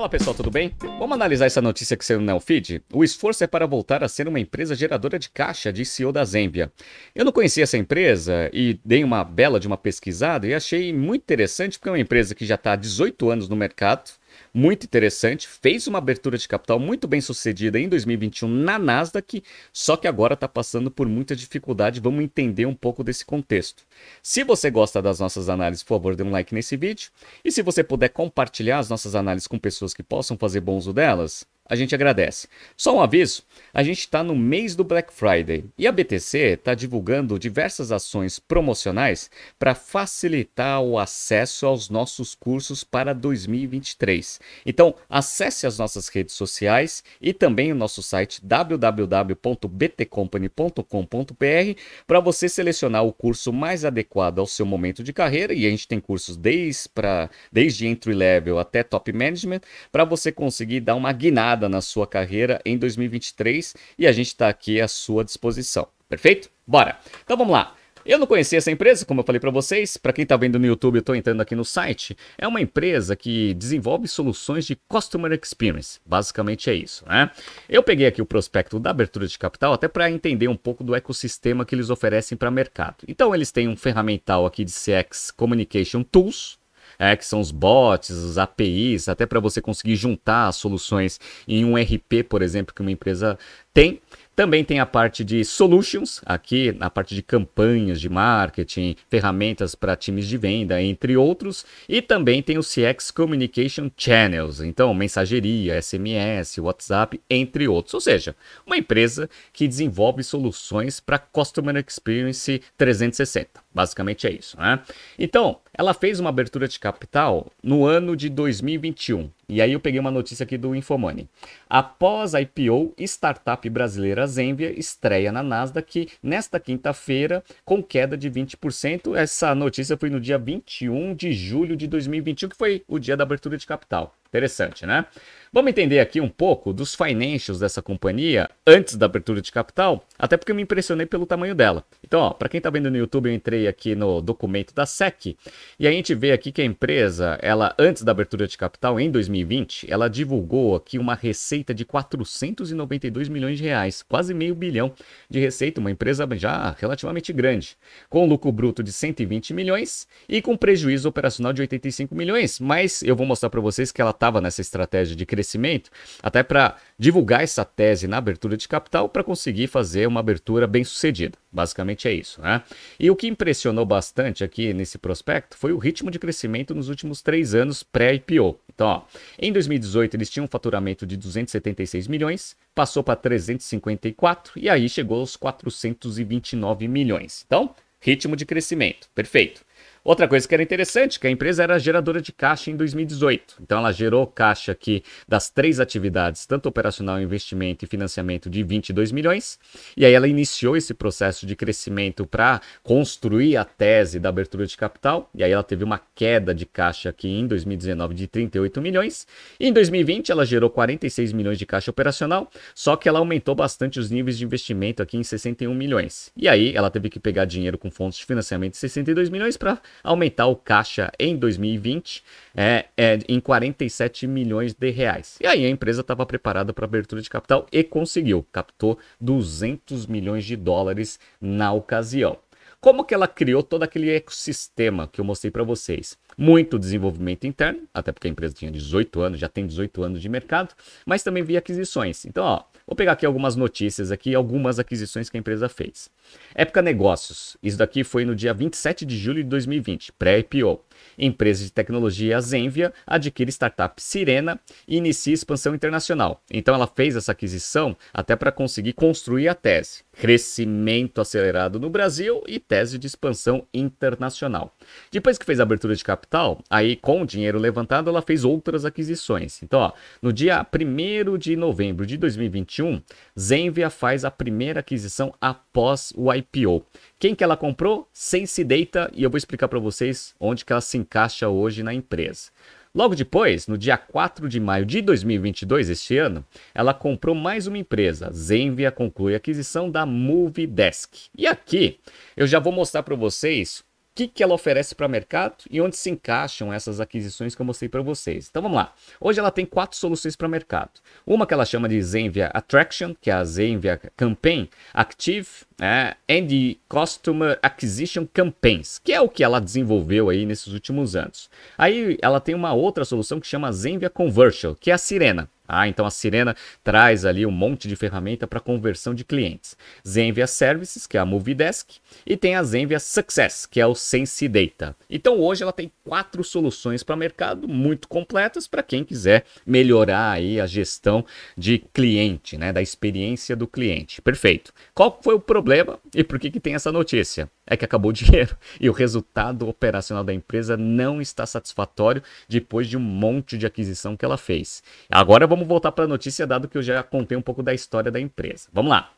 Fala pessoal, tudo bem? Vamos analisar essa notícia que saiu no Neofeed? O esforço é para voltar a ser uma empresa geradora de caixa, disse CEO da Zembia. Eu não conhecia essa empresa e dei uma bela de uma pesquisada e achei muito interessante porque é uma empresa que já está há 18 anos no mercado, muito interessante, fez uma abertura de capital muito bem sucedida em 2021 na Nasdaq, só que agora está passando por muita dificuldade. Vamos entender um pouco desse contexto. Se você gosta das nossas análises, por favor, dê um like nesse vídeo. E se você puder compartilhar as nossas análises com pessoas que possam fazer bom uso delas, a gente agradece. Só um aviso: a gente está no mês do Black Friday e a BTC está divulgando diversas ações promocionais para facilitar o acesso aos nossos cursos para 2023. Então, acesse as nossas redes sociais e também o nosso site www.btcompany.com.br para você selecionar o curso mais adequado ao seu momento de carreira. E a gente tem cursos desde, pra, desde entry level até top management para você conseguir dar uma guinada na sua carreira em 2023 e a gente está aqui à sua disposição. Perfeito? Bora! Então vamos lá. Eu não conhecia essa empresa, como eu falei para vocês. Para quem está vendo no YouTube, eu estou entrando aqui no site. É uma empresa que desenvolve soluções de Customer Experience. Basicamente é isso, né? Eu peguei aqui o prospecto da abertura de capital até para entender um pouco do ecossistema que eles oferecem para mercado. Então eles têm um ferramental aqui de CX Communication Tools, é, que são os bots, os APIs, até para você conseguir juntar as soluções em um RP, por exemplo, que uma empresa tem. Também tem a parte de solutions, aqui na parte de campanhas de marketing, ferramentas para times de venda, entre outros. E também tem o CX Communication Channels, então mensageria, SMS, WhatsApp, entre outros. Ou seja, uma empresa que desenvolve soluções para Customer Experience 360. Basicamente é isso, né? Então, ela fez uma abertura de capital no ano de 2021. E aí eu peguei uma notícia aqui do Infomoney. Após a IPO, startup brasileira Zenvia estreia na Nasdaq nesta quinta-feira com queda de 20%. Essa notícia foi no dia 21 de julho de 2021, que foi o dia da abertura de capital. Interessante, né? Vamos entender aqui um pouco dos financials dessa companhia antes da abertura de capital, até porque eu me impressionei pelo tamanho dela. Então, para quem está vendo no YouTube, eu entrei aqui no documento da SEC e a gente vê aqui que a empresa, ela antes da abertura de capital em 2020, ela divulgou aqui uma receita de 492 milhões de reais, quase meio bilhão de receita, uma empresa já relativamente grande, com lucro bruto de 120 milhões e com prejuízo operacional de 85 milhões. Mas eu vou mostrar para vocês que ela estava nessa estratégia de crescimento, até para divulgar essa tese na abertura de capital para conseguir fazer uma abertura bem sucedida. Basicamente é isso, né? E o que impressionou bastante aqui nesse prospecto foi o ritmo de crescimento nos últimos três anos pré-IPO. Então, ó, em 2018 eles tinham um faturamento de 276 milhões, passou para 354 e aí chegou aos 429 milhões. Então, ritmo de crescimento, perfeito. Outra coisa que era interessante, que a empresa era geradora de caixa em 2018. Então ela gerou caixa aqui das três atividades, tanto operacional, investimento e financiamento de 22 milhões. E aí ela iniciou esse processo de crescimento para construir a tese da abertura de capital. E aí ela teve uma queda de caixa aqui em 2019 de 38 milhões. E em 2020 ela gerou 46 milhões de caixa operacional, só que ela aumentou bastante os níveis de investimento aqui em 61 milhões. E aí ela teve que pegar dinheiro com fontes de financiamento de 62 milhões para aumentar o caixa em 2020 é, é, em 47 milhões de reais. E aí a empresa estava preparada para abertura de capital e conseguiu, captou 200 milhões de dólares na ocasião. Como que ela criou todo aquele ecossistema que eu mostrei para vocês? Muito desenvolvimento interno, até porque a empresa tinha 18 anos, já tem 18 anos de mercado, mas também via aquisições. Então, ó, vou pegar aqui algumas notícias aqui, algumas aquisições que a empresa fez. Época Negócios, isso daqui foi no dia 27 de julho de 2020, pré-IPO. Empresa de tecnologia Zenvia adquire startup Sirena e inicia expansão internacional. Então ela fez essa aquisição até para conseguir construir a tese. Crescimento acelerado no Brasil e tese de expansão internacional. Depois que fez a abertura de capital, aí com o dinheiro levantado, ela fez outras aquisições. Então, ó, no dia 1 de novembro de 2021, Zenvia faz a primeira aquisição após o IPO. Quem que ela comprou? Sense Data, e eu vou explicar para vocês onde que ela se encaixa hoje na empresa. Logo depois, no dia 4 de maio de 2022, este ano, ela comprou mais uma empresa. Zenvia conclui a aquisição da Movidesk. E aqui eu já vou mostrar para vocês que, que ela oferece para o mercado e onde se encaixam essas aquisições que eu mostrei para vocês. Então vamos lá. Hoje ela tem quatro soluções para o mercado. Uma que ela chama de Zenvia Attraction, que é a Zenvia Campaign Active né, and Customer Acquisition Campaigns, que é o que ela desenvolveu aí nesses últimos anos. Aí ela tem uma outra solução que chama Zenvia Conversion, que é a Sirena. Ah, então a Sirena traz ali um monte de ferramenta para conversão de clientes. Zenvia Services, que é a Movidesk, e tem a Zenvia Success, que é o Sense Data. Então hoje ela tem quatro soluções para mercado muito completas para quem quiser melhorar aí a gestão de cliente, né, da experiência do cliente. Perfeito. Qual foi o problema e por que que tem essa notícia? É que acabou o dinheiro e o resultado operacional da empresa não está satisfatório depois de um monte de aquisição que ela fez. Agora vamos voltar para a notícia, dado que eu já contei um pouco da história da empresa. Vamos lá.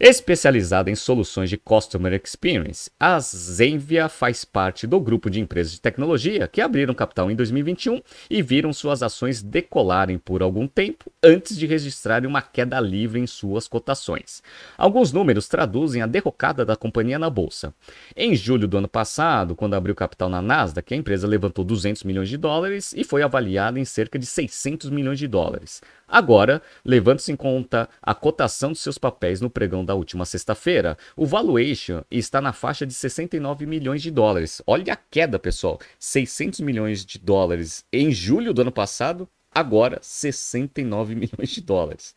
Especializada em soluções de Customer Experience, a Zenvia faz parte do grupo de empresas de tecnologia que abriram capital em 2021 e viram suas ações decolarem por algum tempo antes de registrarem uma queda livre em suas cotações. Alguns números traduzem a derrocada da companhia na bolsa. Em julho do ano passado, quando abriu capital na Nasdaq, a empresa levantou 200 milhões de dólares e foi avaliada em cerca de 600 milhões de dólares. Agora, levando-se em conta a cotação de seus papéis no pregão da última sexta-feira, o valuation está na faixa de 69 milhões de dólares. Olha a queda, pessoal. 600 milhões de dólares em julho do ano passado, agora 69 milhões de dólares.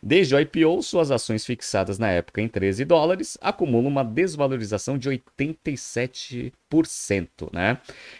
Desde o IPO, suas ações fixadas na época em 13 dólares acumulam uma desvalorização de 87%. Né? O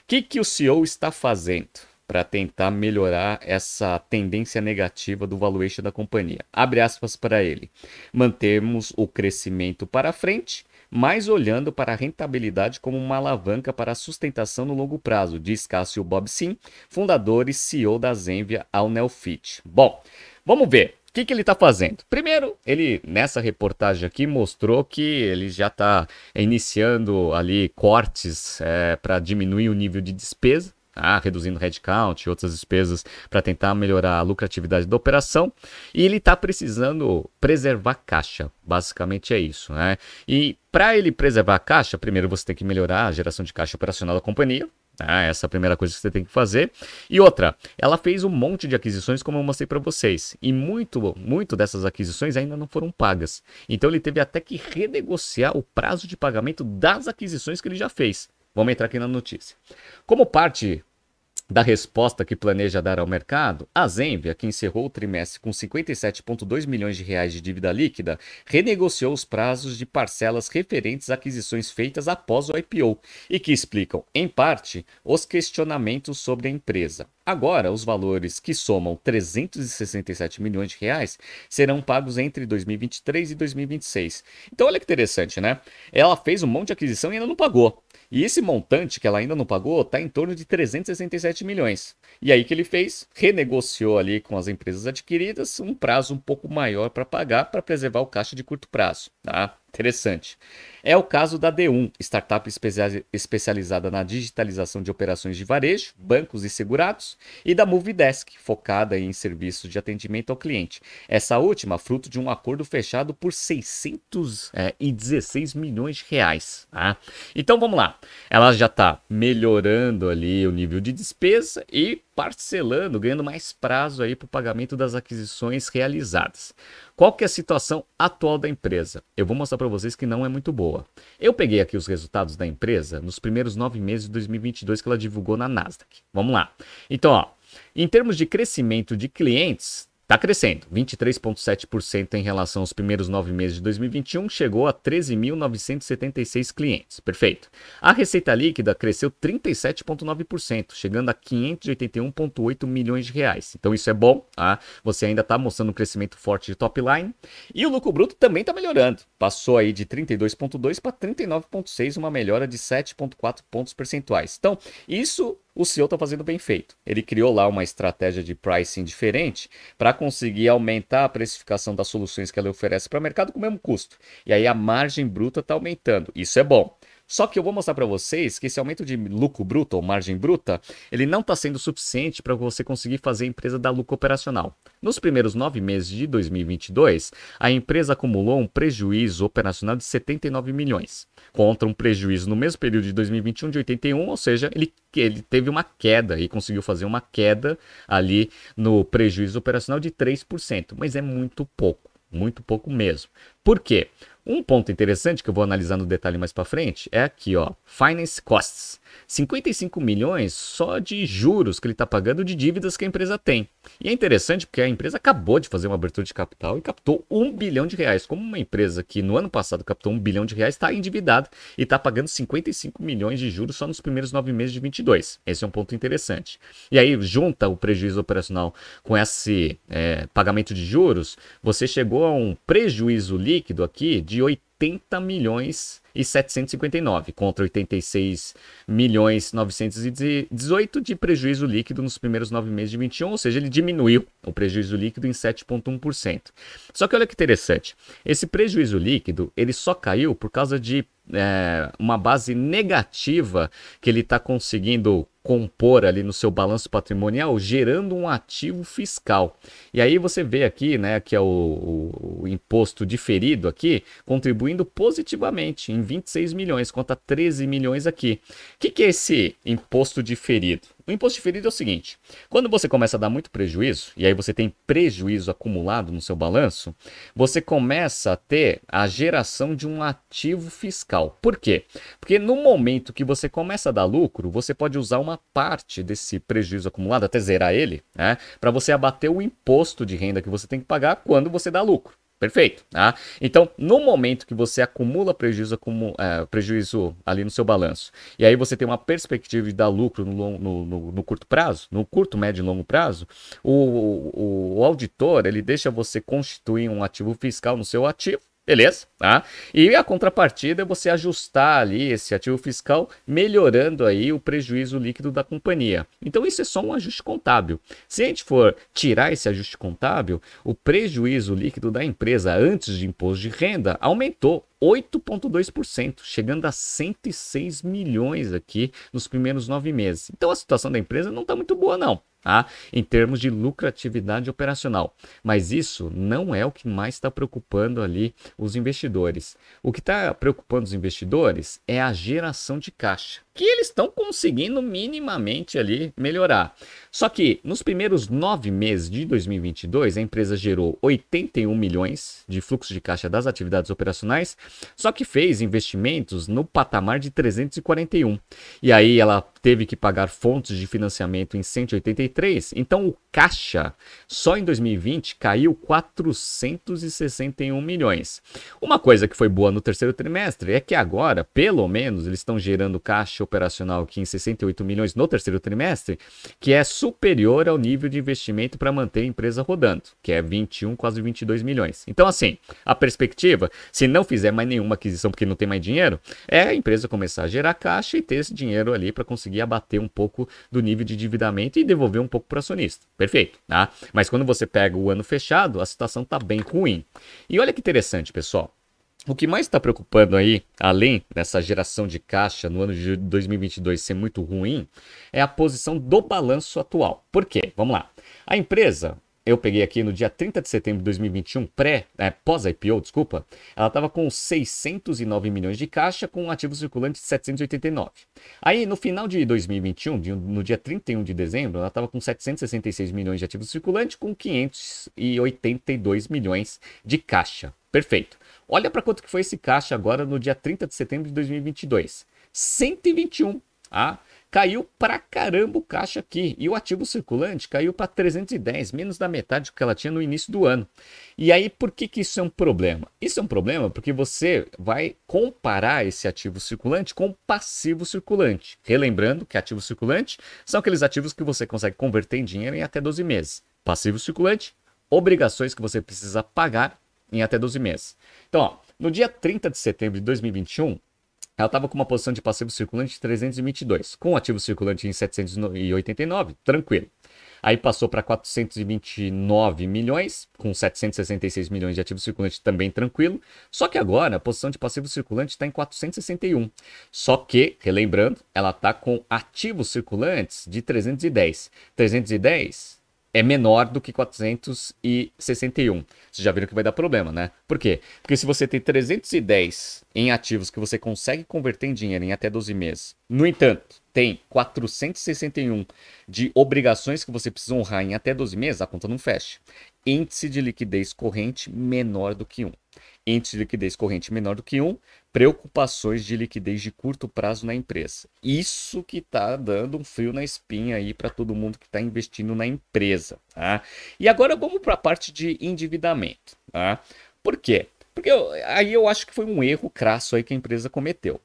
que, que o CEO está fazendo? Para tentar melhorar essa tendência negativa do valuation da companhia. Abre aspas para ele. Mantemos o crescimento para frente, mas olhando para a rentabilidade como uma alavanca para a sustentação no longo prazo, diz Cássio Bob Sim, fundador e CEO da Zenvia ao Neofit. Bom, vamos ver. O que, que ele está fazendo? Primeiro, ele nessa reportagem aqui mostrou que ele já está iniciando ali cortes é, para diminuir o nível de despesa ah, reduzindo headcount e outras despesas para tentar melhorar a lucratividade da operação. E ele está precisando preservar caixa, basicamente é isso. Né? E para ele preservar a caixa, primeiro você tem que melhorar a geração de caixa operacional da companhia. Ah, essa é a primeira coisa que você tem que fazer. E outra, ela fez um monte de aquisições, como eu mostrei para vocês. E muito, muito dessas aquisições ainda não foram pagas. Então ele teve até que renegociar o prazo de pagamento das aquisições que ele já fez. Vamos entrar aqui na notícia. Como parte da resposta que planeja dar ao mercado, a Zenvia, que encerrou o trimestre com 57,2 milhões de reais de dívida líquida, renegociou os prazos de parcelas referentes a aquisições feitas após o IPO e que explicam, em parte, os questionamentos sobre a empresa. Agora, os valores que somam 367 milhões de reais serão pagos entre 2023 e 2026. Então, olha que interessante, né? Ela fez um monte de aquisição e ainda não pagou. E esse montante que ela ainda não pagou está em torno de 367 milhões. E aí que ele fez? Renegociou ali com as empresas adquiridas um prazo um pouco maior para pagar para preservar o caixa de curto prazo. Tá? Interessante. É o caso da D1, startup especializada na digitalização de operações de varejo, bancos e segurados, e da Movidesk, focada em serviços de atendimento ao cliente. Essa última, fruto de um acordo fechado por 616 é, milhões de reais. Tá? Então vamos lá. Ela já está melhorando ali o nível de despesa e parcelando, ganhando mais prazo aí para o pagamento das aquisições realizadas. Qual que é a situação atual da empresa? Eu vou mostrar para vocês que não é muito boa. Eu peguei aqui os resultados da empresa nos primeiros nove meses de 2022 que ela divulgou na Nasdaq. Vamos lá. Então, ó, em termos de crescimento de clientes, Está crescendo, 23,7% em relação aos primeiros nove meses de 2021, chegou a 13.976 clientes. Perfeito. A receita líquida cresceu 37,9%, chegando a 581,8 milhões de reais. Então isso é bom, tá? Você ainda está mostrando um crescimento forte de top line. E o lucro bruto também está melhorando. Passou aí de 32,2 para 39,6, uma melhora de 7,4 pontos percentuais. Então, isso o CEO está fazendo bem feito. Ele criou lá uma estratégia de pricing diferente para conseguir aumentar a precificação das soluções que ele oferece para o mercado com o mesmo custo. E aí a margem bruta está aumentando. Isso é bom. Só que eu vou mostrar para vocês que esse aumento de lucro bruto ou margem bruta, ele não está sendo suficiente para você conseguir fazer a empresa dar lucro operacional. Nos primeiros nove meses de 2022, a empresa acumulou um prejuízo operacional de 79 milhões, contra um prejuízo no mesmo período de 2021 de 81, ou seja, ele, ele teve uma queda e conseguiu fazer uma queda ali no prejuízo operacional de 3%, mas é muito pouco, muito pouco mesmo. Por quê? Um ponto interessante que eu vou analisar no detalhe mais para frente é aqui, ó, finance costs. 55 milhões só de juros que ele está pagando de dívidas que a empresa tem. E é interessante porque a empresa acabou de fazer uma abertura de capital e captou um bilhão de reais. Como uma empresa que no ano passado captou um bilhão de reais está endividada e está pagando 55 milhões de juros só nos primeiros nove meses de 22. Esse é um ponto interessante. E aí, junta o prejuízo operacional com esse é, pagamento de juros, você chegou a um prejuízo líquido aqui de 80 milhões e 759 contra 86 milhões 918 de prejuízo líquido nos primeiros nove meses de 21, ou seja, ele diminuiu o prejuízo líquido em 7,1%. Só que olha que interessante, esse prejuízo líquido ele só caiu por causa de é, uma base negativa que ele está conseguindo compor ali no seu balanço patrimonial, gerando um ativo fiscal. E aí você vê aqui, né, que é o, o, o imposto diferido aqui, contribuindo positivamente em 26 milhões, conta 13 milhões aqui. O que, que é esse imposto diferido? O imposto diferido é o seguinte: quando você começa a dar muito prejuízo, e aí você tem prejuízo acumulado no seu balanço, você começa a ter a geração de um ativo fiscal. Por quê? Porque no momento que você começa a dar lucro, você pode usar uma parte desse prejuízo acumulado, até zerar ele, né, para você abater o imposto de renda que você tem que pagar quando você dá lucro. Perfeito. Tá? Então, no momento que você acumula prejuízo, acumu, é, prejuízo ali no seu balanço, e aí você tem uma perspectiva de dar lucro no, no, no, no curto prazo, no curto, médio e longo prazo, o, o, o auditor ele deixa você constituir um ativo fiscal no seu ativo Beleza? Tá? E a contrapartida é você ajustar ali esse ativo fiscal, melhorando aí o prejuízo líquido da companhia. Então isso é só um ajuste contábil. Se a gente for tirar esse ajuste contábil, o prejuízo líquido da empresa antes de imposto de renda aumentou 8,2%, chegando a 106 milhões aqui nos primeiros nove meses. Então a situação da empresa não está muito boa, não tá? em termos de lucratividade operacional. Mas isso não é o que mais está preocupando ali os investidores. O que está preocupando os investidores é a geração de caixa que eles estão conseguindo minimamente ali melhorar. Só que nos primeiros nove meses de 2022, a empresa gerou 81 milhões de fluxo de caixa das atividades operacionais, só que fez investimentos no patamar de 341. E aí ela teve que pagar fontes de financiamento em 183, então o caixa só em 2020 caiu 461 milhões. Uma coisa que foi boa no terceiro trimestre é que agora, pelo menos, eles estão gerando caixa operacional aqui em 68 milhões no terceiro trimestre, que é superior ao nível de investimento para manter a empresa rodando, que é 21, quase 22 milhões. Então, assim, a perspectiva, se não fizer mais nenhuma aquisição porque não tem mais dinheiro, é a empresa começar a gerar caixa e ter esse dinheiro ali para conseguir abater um pouco do nível de endividamento e devolver um pouco para o acionista. Perfeito, tá? Mas quando você pega o ano fechado, a situação está bem ruim. E olha que interessante, pessoal. O que mais está preocupando aí, além dessa geração de caixa no ano de 2022 ser muito ruim, é a posição do balanço atual. Por quê? Vamos lá. A empresa, eu peguei aqui no dia 30 de setembro de 2021, pré, é, pós-IPO, desculpa, ela estava com 609 milhões de caixa com um ativo circulante de 789. Aí, no final de 2021, no dia 31 de dezembro, ela estava com 766 milhões de ativos circulantes com 582 milhões de caixa. Perfeito. Olha para quanto que foi esse caixa agora no dia 30 de setembro de 2022. 121. Ah, caiu pra caramba o caixa aqui. E o ativo circulante caiu para 310, menos da metade do que ela tinha no início do ano. E aí, por que, que isso é um problema? Isso é um problema porque você vai comparar esse ativo circulante com passivo circulante. Relembrando que ativo circulante são aqueles ativos que você consegue converter em dinheiro em até 12 meses. Passivo circulante, obrigações que você precisa pagar em até 12 meses. Então, ó, no dia 30 de setembro de 2021, ela estava com uma posição de passivo circulante de 322, com ativo circulante em 789, tranquilo. aí passou para 429 milhões, com 766 milhões de ativos circulantes também tranquilo. Só que agora a posição de passivo circulante está em 461. Só que, relembrando, ela está com ativos circulantes de 310. 310 é menor do que 461. Vocês já viram que vai dar problema, né? Por quê? Porque se você tem 310 em ativos que você consegue converter em dinheiro em até 12 meses, no entanto, tem 461 de obrigações que você precisa honrar em até 12 meses, a conta não fecha. Índice de liquidez corrente menor do que 1 índice de liquidez corrente menor do que 1, preocupações de liquidez de curto prazo na empresa. Isso que está dando um frio na espinha aí para todo mundo que está investindo na empresa. Tá? E agora vamos para a parte de endividamento. Tá? Por quê? Porque eu, aí eu acho que foi um erro crasso aí que a empresa cometeu.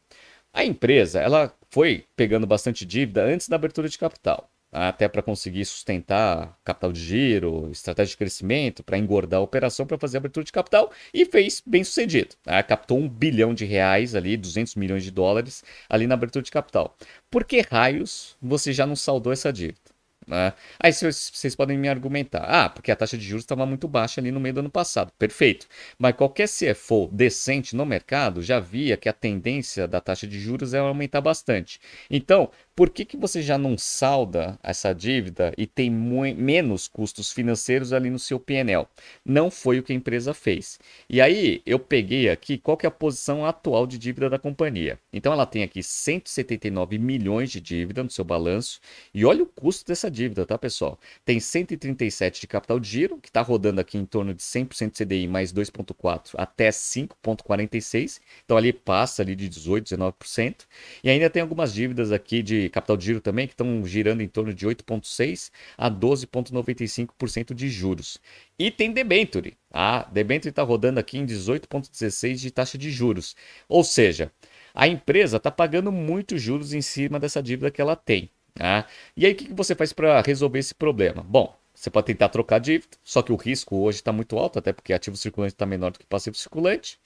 A empresa ela foi pegando bastante dívida antes da abertura de capital até para conseguir sustentar capital de giro, estratégia de crescimento, para engordar a operação, para fazer abertura de capital e fez bem sucedido. Tá? Captou um bilhão de reais ali, 200 milhões de dólares ali na abertura de capital. Por que raios você já não saldou essa dívida? Né? Aí vocês podem me argumentar, ah, porque a taxa de juros estava muito baixa ali no meio do ano passado. Perfeito. Mas qualquer CFO decente no mercado já via que a tendência da taxa de juros é aumentar bastante. Então, por que, que você já não salda essa dívida e tem menos custos financeiros ali no seu PNL? Não foi o que a empresa fez. E aí eu peguei aqui qual que é a posição atual de dívida da companhia. Então ela tem aqui 179 milhões de dívida no seu balanço e olha o custo dessa dívida, tá pessoal? Tem 137 de capital de giro, que está rodando aqui em torno de 100% CDI mais 2,4 até 5,46. Então ali passa ali de 18, 19%. E ainda tem algumas dívidas aqui de capital de giro também, que estão girando em torno de 8,6% a 12,95% de juros. E tem debenture. A debenture está rodando aqui em 18,16% de taxa de juros. Ou seja, a empresa está pagando muitos juros em cima dessa dívida que ela tem. Tá? E aí, o que você faz para resolver esse problema? Bom, você pode tentar trocar dívida, só que o risco hoje está muito alto, até porque ativo circulante está menor do que passivo circulante.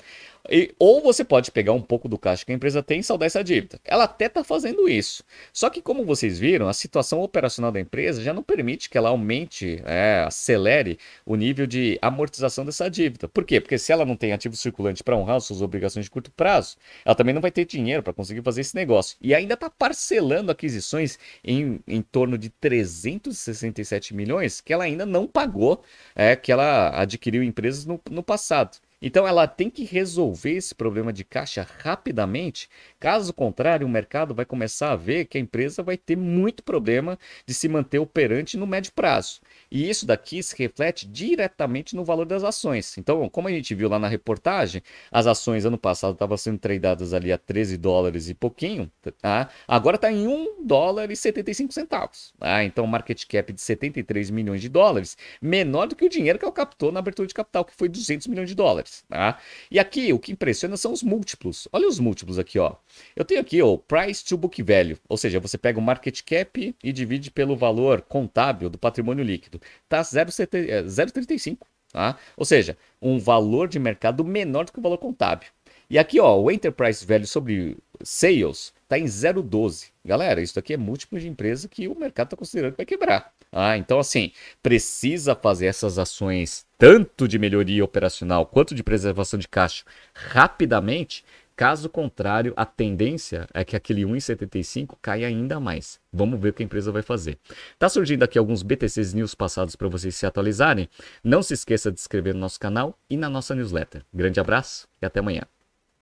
E, ou você pode pegar um pouco do caixa que a empresa tem e saldar essa dívida. Ela até está fazendo isso. Só que, como vocês viram, a situação operacional da empresa já não permite que ela aumente, é, acelere o nível de amortização dessa dívida. Por quê? Porque se ela não tem ativo circulante para honrar suas obrigações de curto prazo, ela também não vai ter dinheiro para conseguir fazer esse negócio. E ainda está parcelando aquisições em, em torno de 367 milhões que ela ainda não pagou, é, que ela adquiriu empresas no, no passado. Então ela tem que resolver esse problema de caixa rapidamente, caso contrário, o mercado vai começar a ver que a empresa vai ter muito problema de se manter operante no médio prazo. E isso daqui se reflete diretamente no valor das ações. Então, como a gente viu lá na reportagem, as ações ano passado estavam sendo tradeadas ali a 13 dólares e pouquinho, tá? agora está em 1 dólar e 75 centavos. Tá? Então, market cap de 73 milhões de dólares, menor do que o dinheiro que ela captou na abertura de capital, que foi 200 milhões de dólares. Tá? E aqui, o que impressiona são os múltiplos. Olha os múltiplos aqui, ó. Eu tenho aqui o price to book value, ou seja, você pega o market cap e divide pelo valor contábil do patrimônio líquido está 0,35. Tá? Ou seja, um valor de mercado menor do que o valor contábil. E aqui, ó, o Enterprise Value sobre Sales está em 0,12. Galera, isso aqui é múltiplo de empresa que o mercado está considerando que vai quebrar. Ah, então, assim, precisa fazer essas ações tanto de melhoria operacional quanto de preservação de caixa rapidamente Caso contrário, a tendência é que aquele 1,75 caia ainda mais. Vamos ver o que a empresa vai fazer. Tá surgindo aqui alguns BTCs News passados para vocês se atualizarem. Não se esqueça de se inscrever no nosso canal e na nossa newsletter. Grande abraço e até amanhã.